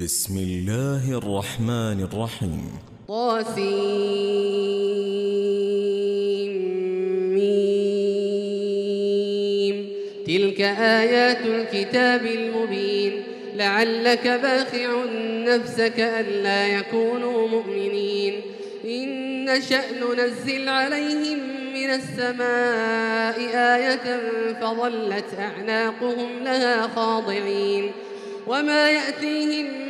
بسم الله الرحمن الرحيم. طاسيم تلك آيات الكتاب المبين. لعلك باخع نفسك ألا يكونوا مؤمنين. إن نشأ ننزل عليهم من السماء آية فظلت أعناقهم لها خاضعين. وما يأتيهم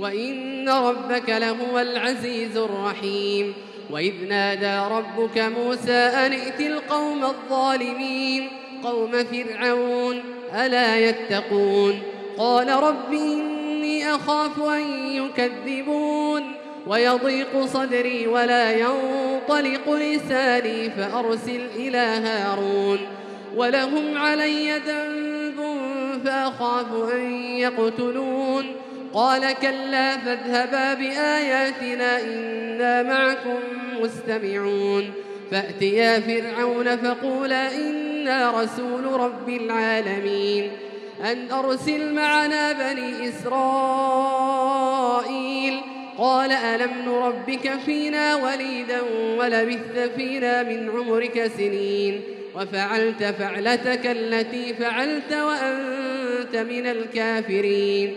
وإن ربك لهو العزيز الرحيم وإذ نادى ربك موسى أن ائت القوم الظالمين قوم فرعون ألا يتقون قال رب إني أخاف أن يكذبون ويضيق صدري ولا ينطلق لساني فأرسل إلى هارون ولهم علي ذنب فأخاف أن يقتلون قال كلا فاذهبا بآياتنا إنا معكم مستمعون. فأتيا فرعون فقولا إنا رسول رب العالمين. أن أرسل معنا بني إسرائيل. قال ألم نربك فينا وليدا ولبثت فينا من عمرك سنين. وفعلت فعلتك التي فعلت وأنت من الكافرين.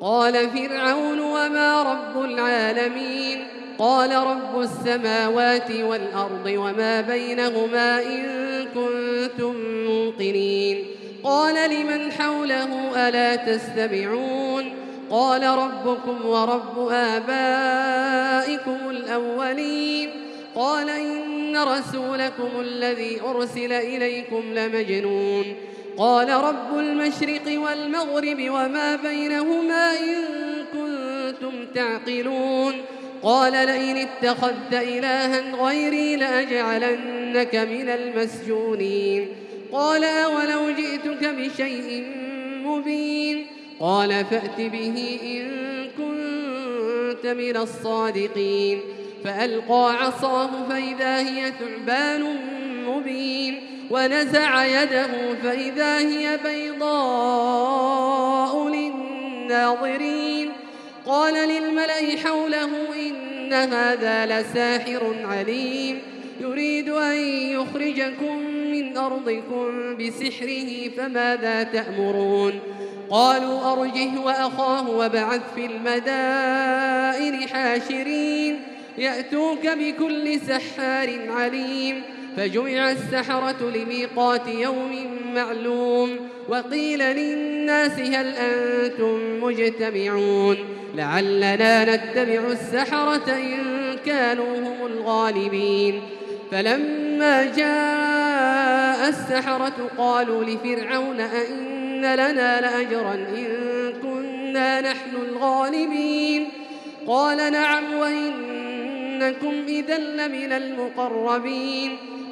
قال فرعون وما رب العالمين قال رب السماوات والأرض وما بينهما إن كنتم موقنين قال لمن حوله ألا تستمعون قال ربكم ورب آبائكم الأولين قال إن رسولكم الذي أرسل إليكم لمجنون قال رب المشرق والمغرب وما بينهما إن كنتم تعقلون. قال لئن اتخذت إلها غيري لأجعلنك من المسجونين. قال أولو جئتك بشيء مبين. قال فأت به إن كنت من الصادقين. فألقى عصاه فإذا هي ثعبان ونزع يده فإذا هي بيضاء للناظرين. قال للملأ حوله إن هذا لساحر عليم. يريد أن يخرجكم من أرضكم بسحره فماذا تأمرون؟ قالوا أرجه وأخاه وبعث في المدائن حاشرين. يأتوك بكل سحار عليم. فجمع السحرة لميقات يوم معلوم وقيل للناس هل أنتم مجتمعون لعلنا نتبع السحرة إن كانوا هم الغالبين فلما جاء السحرة قالوا لفرعون أئن لنا لأجرا إن كنا نحن الغالبين قال نعم وإنكم إذا لمن المقربين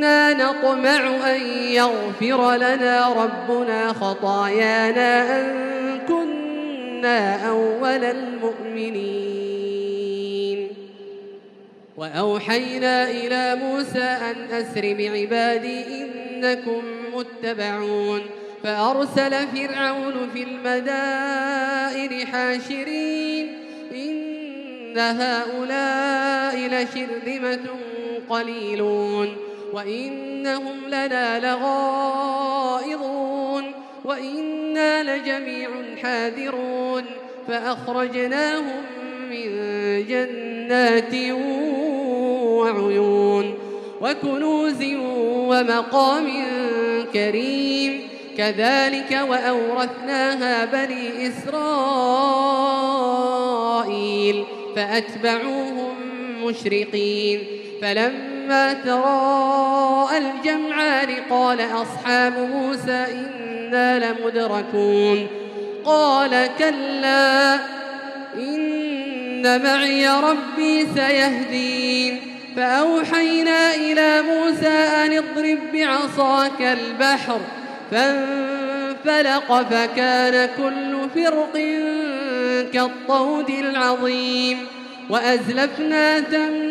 إنا نطمع أن يغفر لنا ربنا خطايانا أن كنا أول المؤمنين. وأوحينا إلى موسى أن أسر بعبادي إنكم متبعون. فأرسل فرعون في المدائن حاشرين. إن هؤلاء لشرذمة قليلون. وإنهم لنا لغائظون وإنا لجميع حاذرون فأخرجناهم من جنات وعيون وكنوز ومقام كريم كذلك وأورثناها بني إسرائيل فأتبعوهم مشرقين فلما تراءى الجمعان قال أصحاب موسى إنا لمدركون قال كلا إن معي ربي سيهدين فأوحينا إلى موسى أن اضرب بعصاك البحر فانفلق فكان كل فرق كالطود العظيم وأزلفنا ثم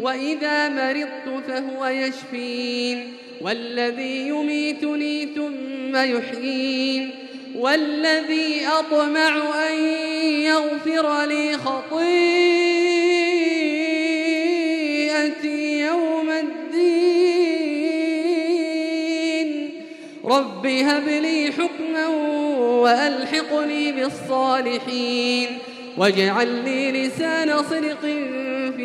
وإذا مرضت فهو يشفين. والذي يميتني ثم يحيين. والذي أطمع أن يغفر لي خطيئتي يوم الدين. رب هب لي حكما وألحقني بالصالحين. واجعل لي لسان صدق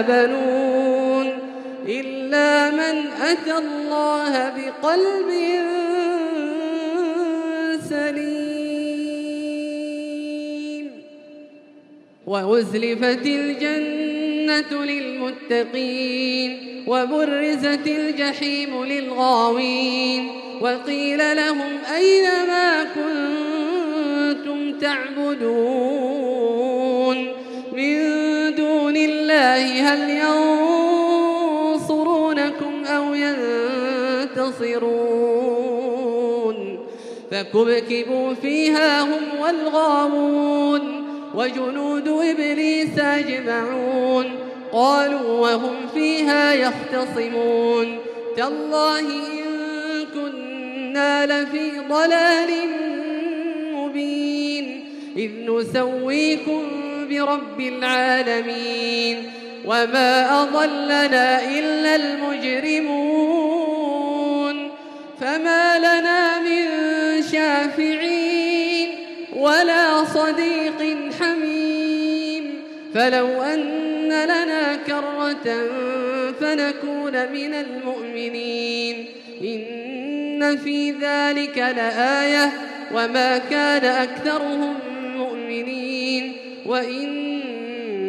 بنون إلا من أتى الله بقلب سليم وأزلفت الجنة للمتقين وبرزت الجحيم للغاوين وقيل لهم أين ما كنتم تعبدون الله هل ينصرونكم أو ينتصرون فكبكبوا فيها هم والغاوون وجنود إبليس أجمعون قالوا وهم فيها يختصمون تالله إن كنا لفي ضلال مبين إذ نسويكم برب العالمين وما أضلنا إلا المجرمون فما لنا من شافعين ولا صديق حميم فلو أن لنا كرة فنكون من المؤمنين إن في ذلك لآية وما كان أكثرهم مؤمنين وإن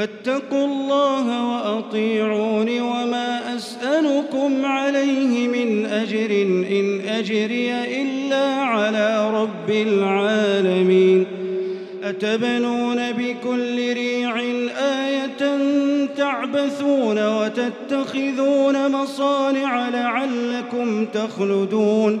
فاتقوا الله وأطيعون وما أسألكم عليه من أجر إن أجري إلا على رب العالمين أتبنون بكل ريع آية تعبثون وتتخذون مصانع لعلكم تخلدون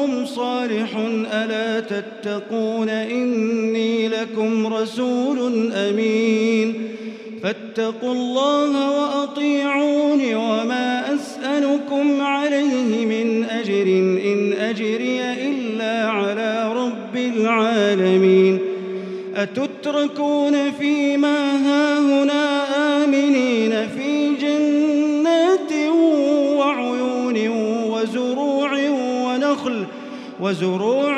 ألا تتقون إني لكم رسول أمين فاتقوا الله وأطيعون وما أسألكم عليه من أجر إن أجري إلا على رب العالمين أتتركون فيما هاهنا وزروع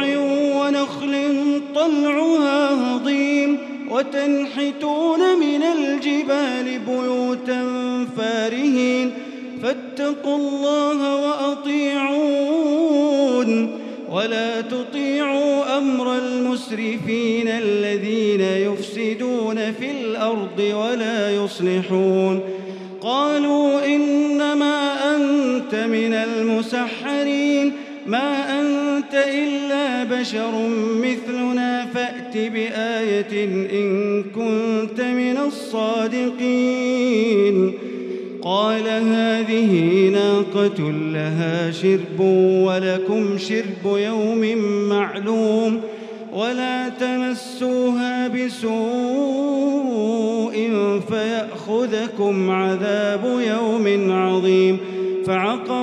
بشر مثلنا فأت بآية إن كنت من الصادقين. قال هذه ناقة لها شرب ولكم شرب يوم معلوم ولا تمسوها بسوء فيأخذكم عذاب يوم عظيم. فعقروها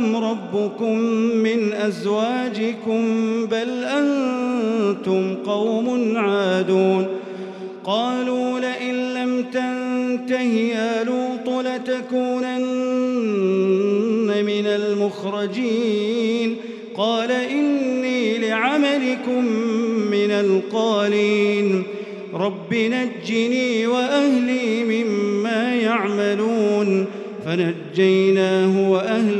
لكم ربكم من أزواجكم بل أنتم قوم عادون قالوا لئن لم تنته يا لوط لتكونن من المخرجين قال إني لعملكم من القالين رب نجني وأهلي مما يعملون فنجيناه وأهله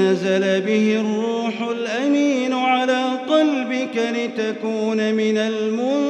نزل به الروح الأمين على قلبك لتكون من المنذرين.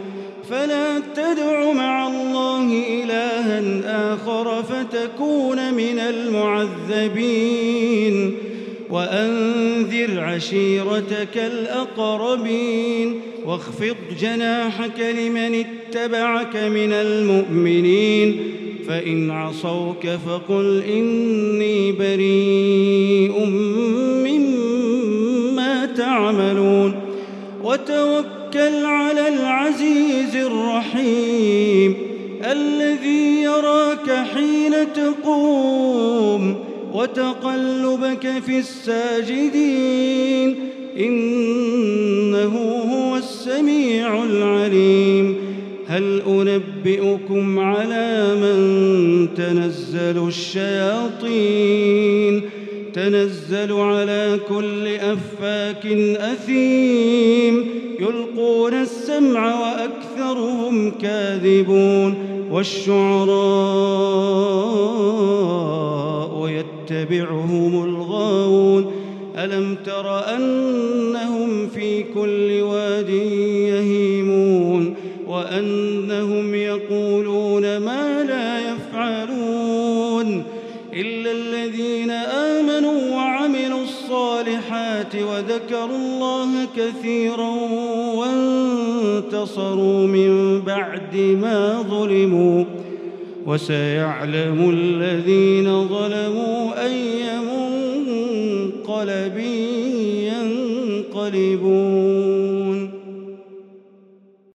المعذبين وأنذر عشيرتك الأقربين واخفض جناحك لمن اتبعك من المؤمنين فإن عصوك فقل إني بريء مما تعملون وتوكل على العزيز الرحيم الذي يراك حين تقوم وتقلبك في الساجدين إنه هو السميع العليم. هل أنبئكم على من تنزل الشياطين؟ تنزل على كل أفاك أثيم. يلقون السمع وأكثرهم كاذبون والشعراء يتبعهم الغاوون ألم تر أنهم في كل واد يهيمون وأنهم وانتصروا من بعد ما ظلموا وسيعلم الذين ظلموا أي منقلب ينقلبون